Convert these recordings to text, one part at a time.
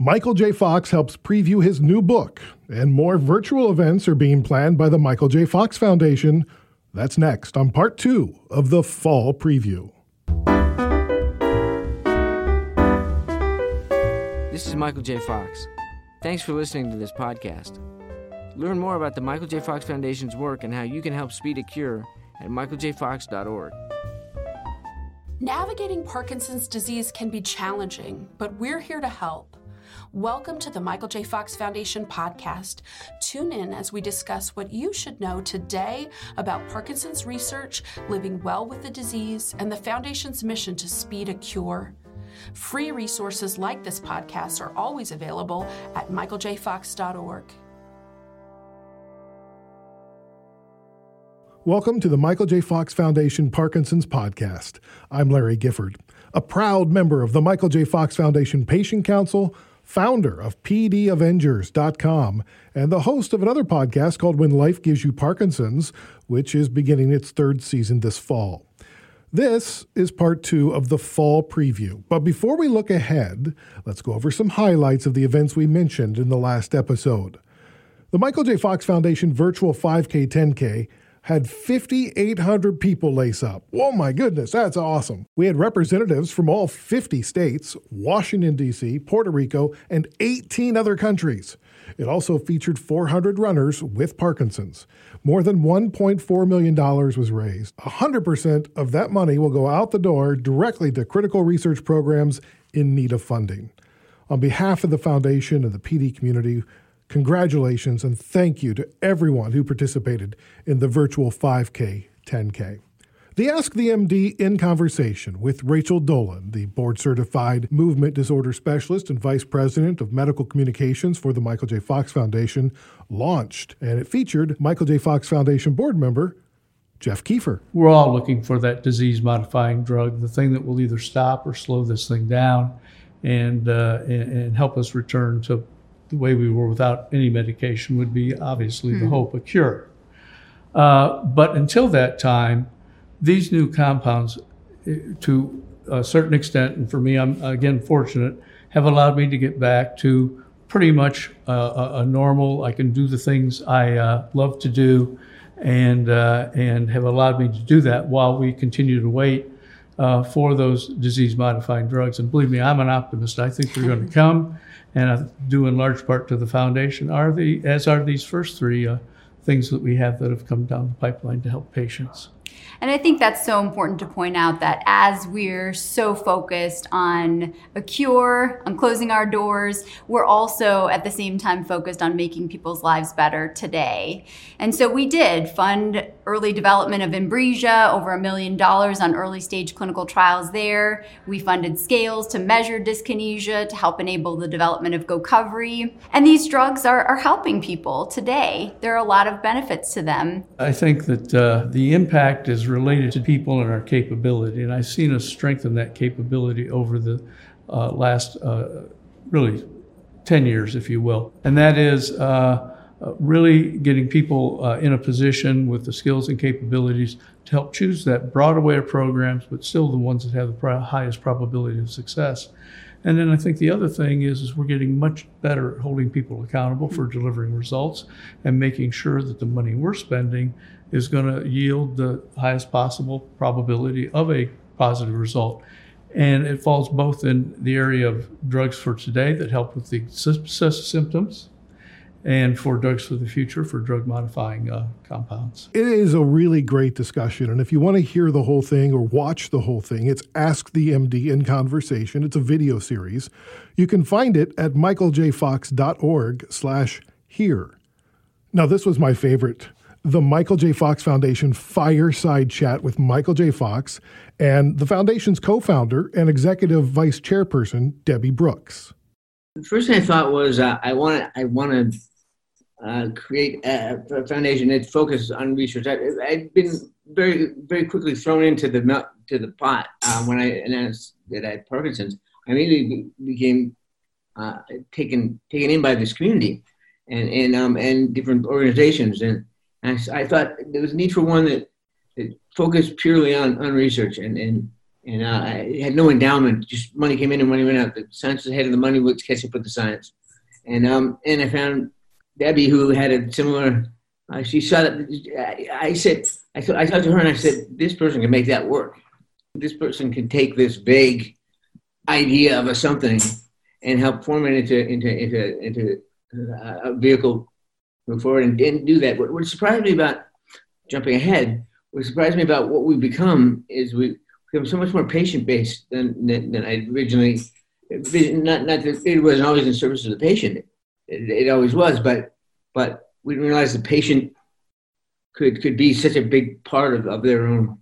Michael J. Fox helps preview his new book, and more virtual events are being planned by the Michael J. Fox Foundation. That's next on part two of the Fall Preview. This is Michael J. Fox. Thanks for listening to this podcast. Learn more about the Michael J. Fox Foundation's work and how you can help speed a cure at michaeljfox.org. Navigating Parkinson's disease can be challenging, but we're here to help. Welcome to the Michael J. Fox Foundation podcast. Tune in as we discuss what you should know today about Parkinson's research, living well with the disease, and the Foundation's mission to speed a cure. Free resources like this podcast are always available at michaeljfox.org. Welcome to the Michael J. Fox Foundation Parkinson's Podcast. I'm Larry Gifford, a proud member of the Michael J. Fox Foundation Patient Council founder of PDAvengers.com, and the host of another podcast called When Life Gives You Parkinson's, which is beginning its third season this fall. This is part two of the fall preview. But before we look ahead, let's go over some highlights of the events we mentioned in the last episode. The Michael J. Fox Foundation Virtual 5K 10K had 5,800 people lace up. Oh my goodness, that's awesome. We had representatives from all 50 states, Washington, D.C., Puerto Rico, and 18 other countries. It also featured 400 runners with Parkinson's. More than $1.4 million was raised. 100% of that money will go out the door directly to critical research programs in need of funding. On behalf of the foundation and the PD community, Congratulations and thank you to everyone who participated in the virtual 5K, 10K. The Ask the MD in conversation with Rachel Dolhun, the board certified movement disorder specialist and vice president of medical communications for the Michael J. Fox Foundation, launched, and it featured Michael J. Fox Foundation board member Jeff Keefer. We're all looking for that disease modifying drug, the thing that will either stop or slow this thing down and, uh, and, and help us return to the way we were without any medication would be obviously mm. the hmm. hope of cure. Uh, but until that time, these new compounds, eh, to a certain extent, and for me, I'm again fortunate, have allowed me to get back to pretty much uh, a, normal. I can do the things I uh, love to do, and uh, and have allowed me to do that while we continue to wait uh, for those disease-modifying drugs. And believe me, I'm an optimist. I think they're going to come and I do in large part to the foundation, are the as are these first three uh, things that we have that have come down the pipeline to help patients. And I think that's so important to point out that as we're so focused on a cure, on closing our doors, we're also at the same time focused on making people's lives better today. And so we did fund early development of Inbrija, over a million dollars on early stage clinical trials there. We funded scales to measure dyskinesia to help enable the development of Gocovri. And these drugs are, are helping people today. There are a lot of benefits to them. I think that uh, the impact is related to people and our capability. And I've seen us strengthen that capability over the uh, last uh, really 10 years, if you will. And that is uh, uh really getting people uh, in a position with the skills and capabilities to help choose that broad array of programs, but still the ones that have the highest probability of success. And then I think the other thing is, is we're getting much better at holding people accountable for delivering results and making sure that the money we're spending is going to yield the highest possible probability of a positive result. And it falls both in the area of drugs for today that help with the symptoms and for drugs for the future for drug modifying uh, compounds. It is a really great discussion. And if you want to hear the whole thing or watch the whole thing, it's Ask the MD in Conversation. It's a video series. You can find it at michaeljfox.org slash here. Now, this was my favorite the Michael J. Fox Foundation fireside chat with Michael J. Fox and the foundation's co founder and executive vice chairperson, Debbie Brooks. The first thing I thought was uh, I want I want to uh, create a, foundation that focuses on research. I, have been very very quickly thrown into the to the pot uh, when I announced that I had Parkinson's. I immediately became uh, taken taken in by this community and and um, and different organizations and and I, I, thought there was a need for one that, that focused purely on, on research and, and, and uh, I had no endowment. Just money came in and money went out. The science was ahead of the money was catching up with the science, and um, and I found Debbie who had a similar. Uh, she saw that. I, I said, I, I talked to her and I said, this person can make that work. This person can take this vague idea of a something and help form it into into into into a vehicle move forward and, and do that. What, what surprised me about jumping ahead, what surprised me about what we've become is we become so much more patient based than, than, than I originally. Not not that it wasn't always in service of the patient. It, it always was, but but we didn't realize the patient could could be such a big part of, of their own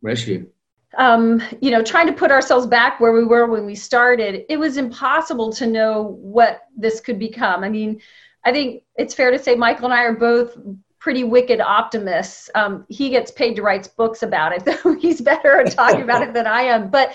rescue um, you know, trying to put ourselves back where we were when we started, it was impossible to know what this could become. I mean, I think it's fair to say Michael and I are both pretty wicked optimists. Um, he gets paid to write books about it, though he's better at talking about it than I am. But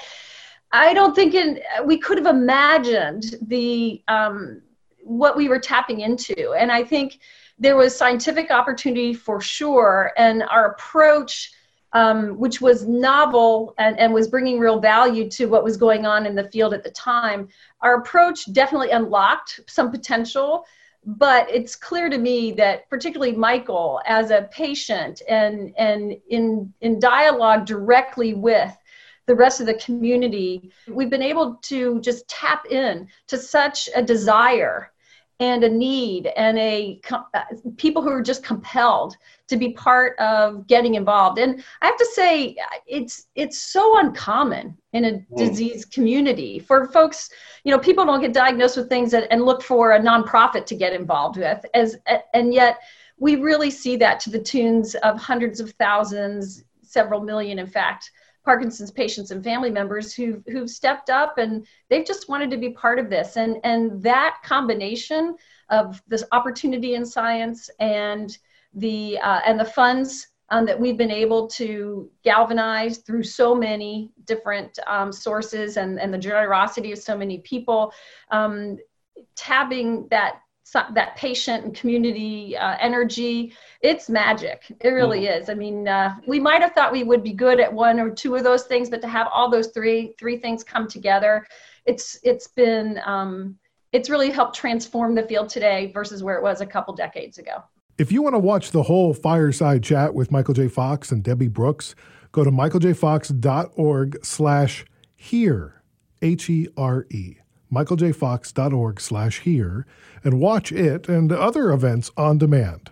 I don't think in, we could have imagined the um, what we were tapping into, and I think there was scientific opportunity for sure, and our approach um, which was novel and, and was bringing real value to what was going on in the field at the time. Our approach definitely unlocked some potential, but it's clear to me that particularly Michael, as a patient and, and in, in dialogue directly with the rest of the community, we've been able to just tap in to such a desire and a need and a uh, people who are just compelled to be part of getting involved and i have to say it's it's so uncommon in a mm. disease community for folks you know people don't get diagnosed with things and, and look for a nonprofit to get involved with as and yet we really see that to the tunes of hundreds of thousands several million in fact Parkinson's patients and family members who've, who've stepped up and they've just wanted to be part of this. And, and that combination of this opportunity in science and the, uh, and the funds um, that we've been able to galvanize through so many different um, sources and, and the generosity of so many people, um, tabbing that that patient and community uh, energy it's magic. It really mm-hmm. is. I mean uh, we might have thought we would be good at one or two of those things but to have all those three three things come together it's it's been um, it's really helped transform the field today versus where it was a couple decades ago. If you want to watch the whole fireside chat with michael j. Fox and debbie brooks go to michaeljfox.org slash here h-e-r-e michaeljfox.org slash here and watch it and other events on demand.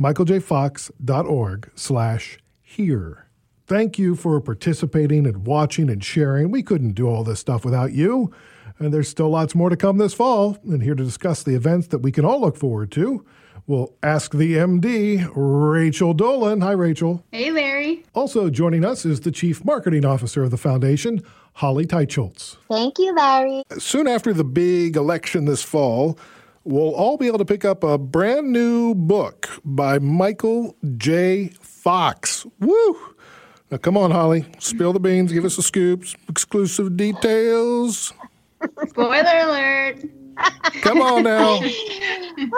michaeljfox.org slash here. Thank you for participating and watching and sharing. We couldn't do all this stuff without you. And there's still lots more to come this fall. And here to discuss the events that we can all look forward to, we'll ask the MD, Rachel Dolhun. Hi, Rachel. Hey, Larry. Also joining us is the Chief Marketing Officer of the Foundation, Holly Teichholtz. Thank you, Larry. Soon after the big election this fall, we'll all be able to pick up a brand new book by Michael J. Fox. Woo! Now, come on, Holly. Spill the beans. Give us the scoops. Exclusive details. Spoiler alert. Come on now.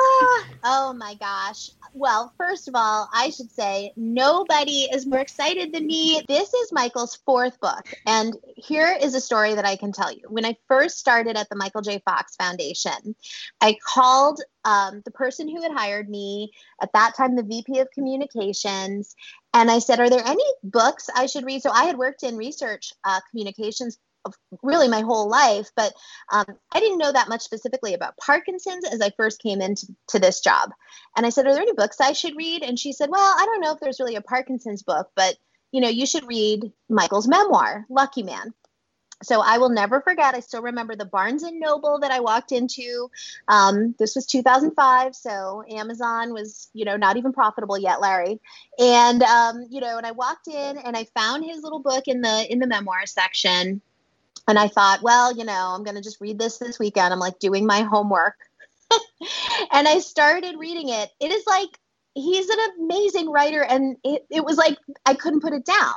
oh my gosh. Well, first of all, I should say nobody is more excited than me. This is Michael's fourth book. And here is a story that I can tell you. When I first started at the Michael J. Fox Foundation, I called um, the person who had hired me, at that time, the VP of Communications, and I said, Are there any books I should read? So I had worked in research uh, communications really my whole life, but um, I didn't know that much specifically about Parkinson's as I first came into to this job. And I said, "Are there any books I should read?" And she said, "Well, I don't know if there's really a Parkinson's book, but you know, you should read Michael's memoir, Lucky Man." So I will never forget. I still remember the Barnes and Noble that I walked into. Um, this was 2005, so Amazon was, you know, not even profitable yet, Larry. And um, you know, and I walked in and I found his little book in the in the memoir section and I thought, well, you know, I'm going to just read this this weekend. I'm like doing my homework. and I started reading it. It is like, he's an amazing writer. And it, it was like, I couldn't put it down.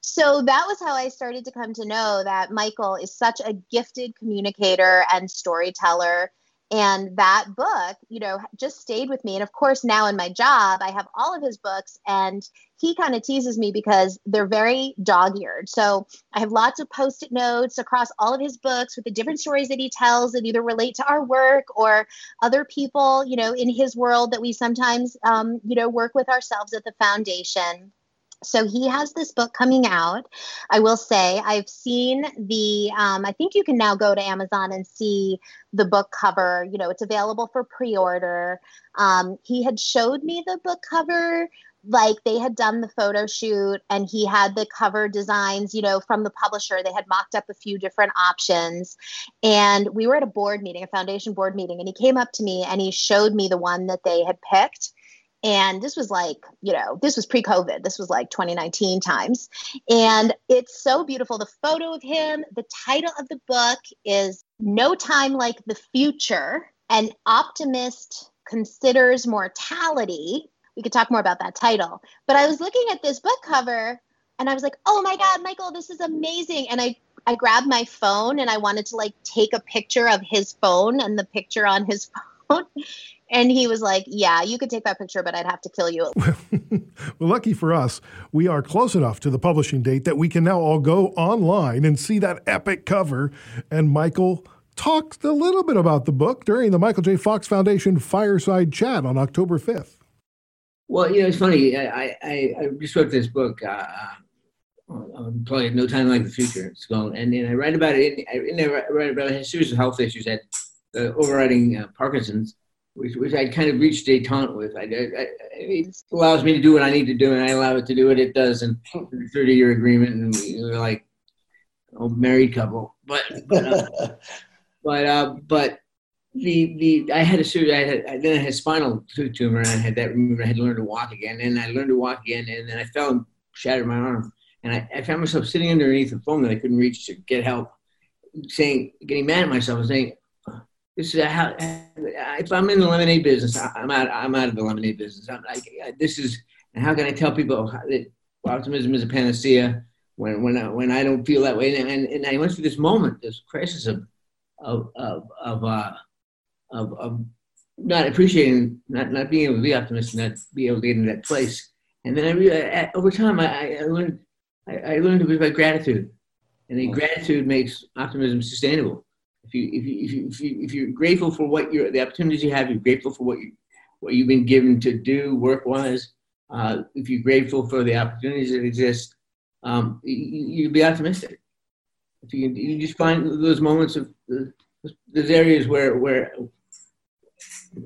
So that was how I started to come to know that Michael is such a gifted communicator and storyteller. And that book, you know, just stayed with me. And of course, now in my job, I have all of his books, and he kind of teases me because they're very dog eared. So I have lots of post it notes across all of his books with the different stories that he tells that either relate to our work or other people, you know, in his world that we sometimes, um, you know, work with ourselves at the foundation. So he has this book coming out. I will say I've seen the. Um, I think you can now go to Amazon and see the book cover. You know, it's available for pre-order. Um, he had showed me the book cover. Like they had done the photo shoot and he had the cover designs, you know, from the publisher. They had mocked up a few different options. And we were at a board meeting, a foundation board meeting, and he came up to me and he showed me the one that they had picked and this was like you know this was pre-covid. This was like 2019 times. And it's so beautiful. The photo of him the title of the book is no time like the future an optimist considers mortality. We could talk more about that title. But i was looking at this book cover and i was like oh my god michael this is amazing. And i i grabbed my phone and i wanted to like take a picture of his phone and the picture on his phone and he was like, Yeah, you could take that picture, but I'd have to kill you. well, lucky for us, we are close enough to the publishing date that we can now all go online and see that epic cover. And Michael talked a little bit about the book during the Michael J. Fox Foundation Fireside Chat on October 5th. Well, you know, it's funny. I, I, I just wrote this book, uh, um, probably No Time Like the Future. It's called, and, and I write about it. I, I write about a series of health issues that uh, overriding uh, Parkinson's which, which I kind of reached detente with. I, I, it allows me to do what I need to do, and I allow it to do what it does. And 30 year agreement, and we, are like a married couple. But but uh, but, uh, but the the I had a surgery. I had I, then I had spinal tumor, and I had that removed. I had to learn to walk again, and I learned to walk again, and then I fell and shattered my arm. And I, I found myself sitting underneath a phone that I couldn't reach to get help, saying, getting mad at myself and saying, this is how if I'm in the lemonade business, I'm out. I'm out of the lemonade business. I'm like, this is and how can I tell people that optimism is a panacea when when I, when I don't feel that way? And, and, and I went through this moment, this crisis of of of of, uh, of, of not appreciating, not not being able to be optimistic, not be able to get in that place. And then I realized, over time, I, I learned I, I learned to be by gratitude, and then gratitude makes optimism sustainable if you if you if you, if, you, if you're grateful for what you're the opportunities you have, you're grateful for what you what you've been given to do work wise. Uh, if you're grateful for the opportunities that exist, um, you, you'll be optimistic. If you you just find those moments of those areas where where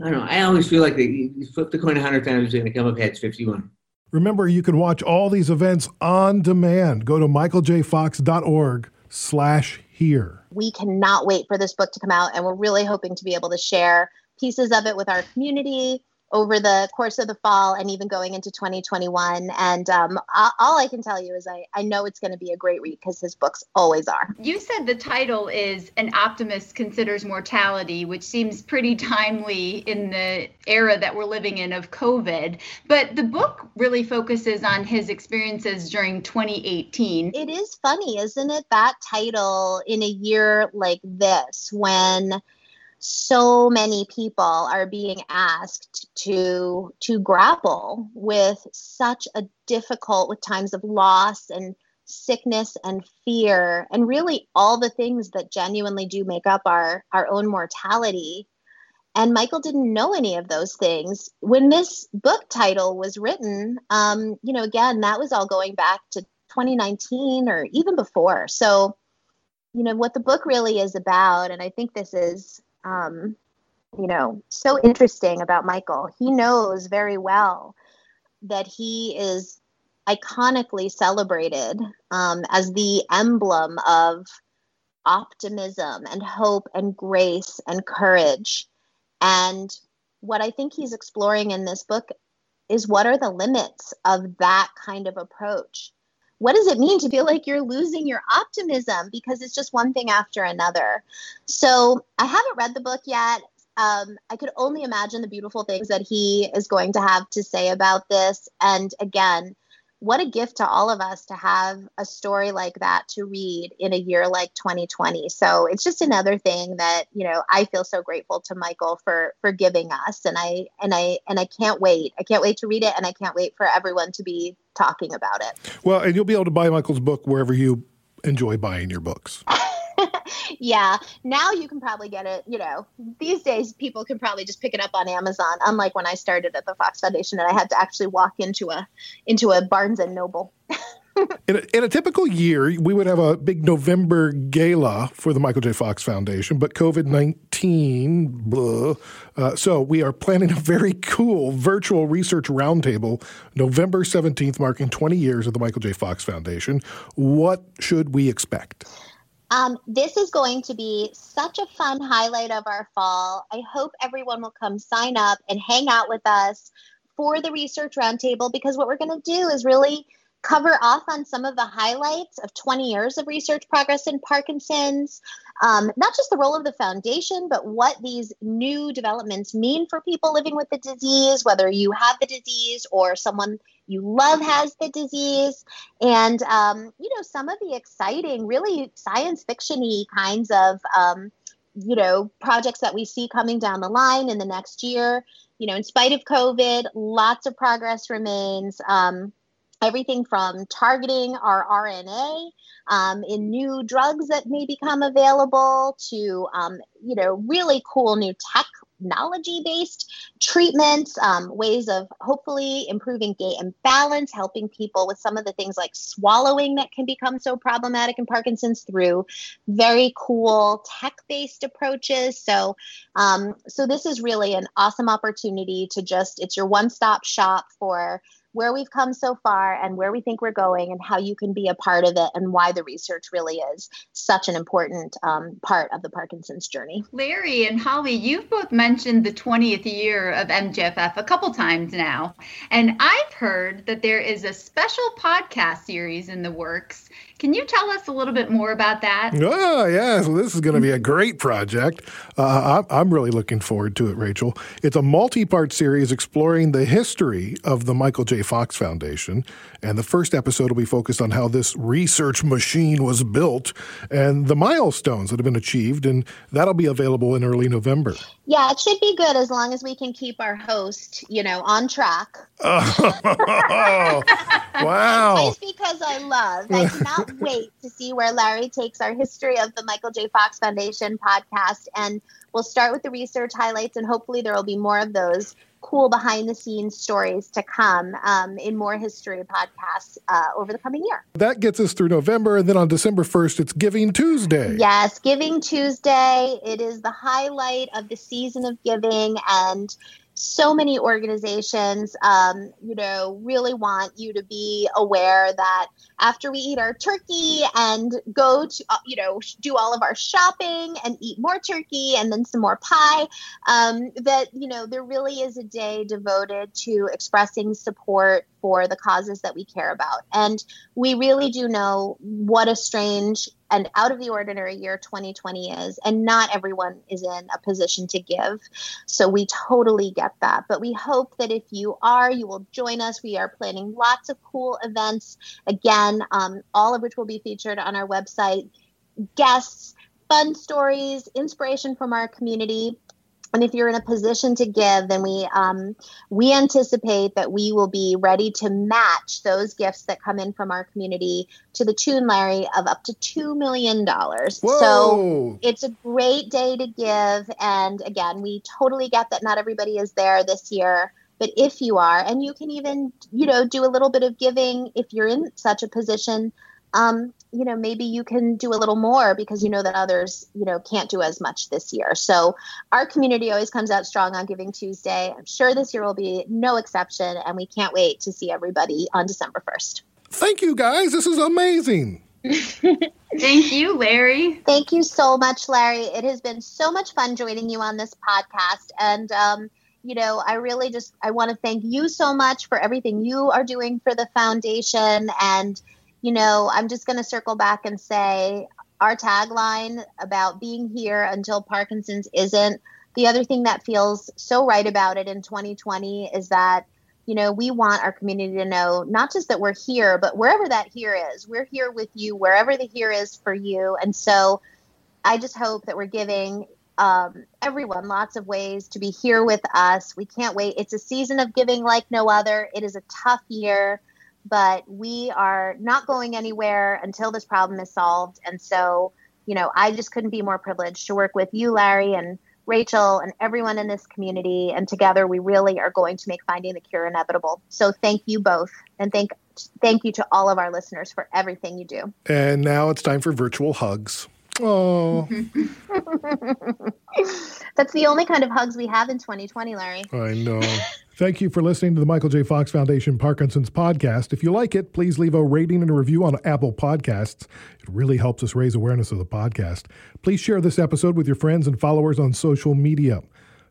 I don't know. I always feel like they, you flip the coin a hundred times, it's going to come up heads fifty-one. Remember, you can watch all these events on demand. Go to michaeljfox.org slash here. We cannot wait for this book to come out, and we're really hoping to be able to share pieces of it with our community over the course of the fall and even going into 2021. And um, all I can tell you is I, I know it's going to be a great read because his books always are. You said the title is An Optimist Considers Mortality, which seems pretty timely in the era that we're living in of COVID. But the book really focuses on his experiences during 2018. It is funny, isn't it? That title in a year like this when so many people are being asked to to grapple with such a difficult with times of loss and sickness and fear. And really all the things that genuinely do make up our our own mortality. And michael didn't know any of those things when this book title was written. Um, you know again that was all going back to 2019 or even before. So you know what the book really is about and i think this is um, you know, so interesting about Michael. He knows very well that he is iconically celebrated um, as the emblem of optimism and hope and grace and courage. And what I think he's exploring in this book is what are the limits of that kind of approach? What does it mean to feel like you're losing your optimism because it's just one thing after another? So i haven't read the book yet. Um, i could only imagine the beautiful things that he is going to have to say about this. And again what a gift to all of us to have a story like that to read in a year like 2020 so it's just another thing that you know i feel so grateful to michael for for giving us. And i and i and i can't wait. I can't wait to read it and i can't wait for everyone to be talking about it well and you'll be able to buy michael's book wherever you enjoy buying your books yeah, now you can probably get it. You know, these days people can probably just pick it up on Amazon. Unlike when I started at the Fox Foundation and I had to actually walk into a into a Barnes and Noble. in, a, in a typical year, we would have a big November gala for the Michael J. Fox Foundation, but COVID 19, uh, so we are planning a very cool virtual research roundtable November 17th, marking 20 years of the Michael J. Fox Foundation. What should we expect? Um, this is going to be such a fun highlight of our fall. I hope everyone will come sign up and hang out with us for the research roundtable because what we're going to do is really cover off on some of the highlights of 20 years of research progress in Parkinson's, um, not just the role of the foundation, but what these new developments mean for people living with the disease, whether you have the disease or someone you love has the disease, and um, you know some of the exciting, really science fictiony kinds of um, you know projects that we see coming down the line in the next year. You know, in spite of COVID, lots of progress remains. Um, everything from targeting our RNA um, in new drugs that may become available to, um, you know, really cool new technology based treatments, um, ways of hopefully improving gait and balance, helping people with some of the things like swallowing that can become so problematic in Parkinson's through very cool tech based approaches. So, um, so this is really an awesome opportunity to just, it's your one stop shop for where we've come so far and where we think we're going and how you can be a part of it and why the research really is such an important um, part of the Parkinson's journey. Larry and Holly, you've both mentioned the 20th year of MJFF a couple times now. And I've heard that there is a special podcast series in the works can you tell us a little bit more about that? Oh, yeah. So this is going to be a great project. Uh, I'm really looking forward to it, Rachel. It's a multi part series exploring the history of the Michael J. Fox Foundation. And the first episode will be focused on how this research machine was built and the milestones that have been achieved. And that'll be available in early November. Yeah, it should be good as long as we can keep our host, you know, on track. Oh, wow. Just because I love, I cannot wait to see where Larry takes our history of the Michael J. Fox Foundation podcast. And we'll start with the research highlights, and hopefully there will be more of those cool behind the scenes stories to come um, in more history podcasts uh, over the coming year. That gets us through November. And then on December 1st, it's Giving Tuesday. Yes, Giving Tuesday. It is the highlight of the season of giving. And so many organizations, um, you know, really want you to be aware that after we eat our turkey and go to, uh, you know, do all of our shopping and eat more turkey and then some more pie, um, that, you know, there really is a day devoted to expressing support for the causes that we care about. And we really do know what a strange and out of the ordinary year 2020 is and not everyone is in a position to give. So we totally get that. But we hope that if you are you will join us. We are planning lots of cool events again um, all of which will be featured on our website guests fun stories inspiration from our community and if you're in a position to give, then we um, we anticipate that we will be ready to match those gifts that come in from our community to the tune, Larry, of up to two million dollars. So it's a great day to give. And again, we totally get that not everybody is there this year. But if you are, and you can even, you know, do a little bit of giving if you're in such a position, um, you know, maybe you can do a little more because you know that others, you know, can't do as much this year. So our community always comes out strong on Giving Tuesday. I'm sure this year will be no exception, and we can't wait to see everybody on December 1st. Thank you, guys. This is amazing. Thank you, Larry. Thank you so much, Larry. It has been so much fun joining you on this podcast. And, um, you know, I really just I want to thank you so much for everything you are doing for the foundation and you know, I'm just going to circle back and say our tagline about being here until Parkinson's isn't. The other thing that feels so right about it in 2020 is that you know, we want our community to know not just that we're here, but wherever that here is, we're here with you, wherever the here is for you. And so I just hope that we're giving um, everyone lots of ways to be here with us. We can't wait. It's a season of giving like no other. It is a tough year, but we are not going anywhere until this problem is solved. And so, you know, I just couldn't be more privileged to work with you, Larry, and Rachel and everyone in this community. And together we really are going to make finding the cure inevitable. So thank you both. And thank thank you to all of our listeners for everything you do. And now it's time for virtual hugs. Oh. That's the only kind of hugs we have in 2020, Larry. I know. Thank you for listening to the Michael J. Fox Foundation Parkinson's podcast. If you like it, please leave a rating and a review on Apple Podcasts. It really helps us raise awareness of the podcast. Please share this episode with your friends and followers on social media.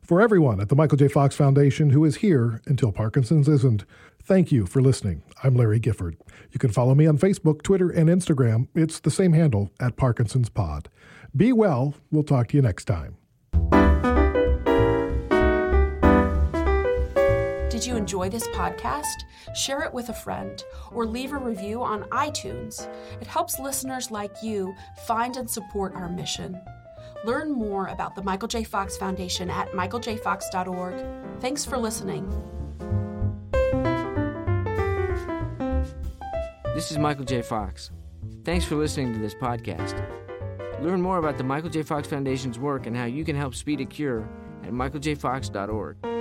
For everyone at the Michael J. Fox Foundation who is here until Parkinson's isn't, thank you for listening. I'm Larry Gifford. You can follow me on Facebook, Twitter, and Instagram. It's the same handle at Parkinson's Pod. Be well. We'll talk to you next time. Did you enjoy this podcast? Share it with a friend or leave a review on iTunes. It helps listeners like you find and support our mission. Learn more about the Michael J. Fox Foundation at michaeljfox.org. Thanks for listening. This is Michael J. Fox. Thanks for listening to this podcast. Learn more about the Michael J. Fox Foundation's work and how you can help speed a cure at michaeljfox.org.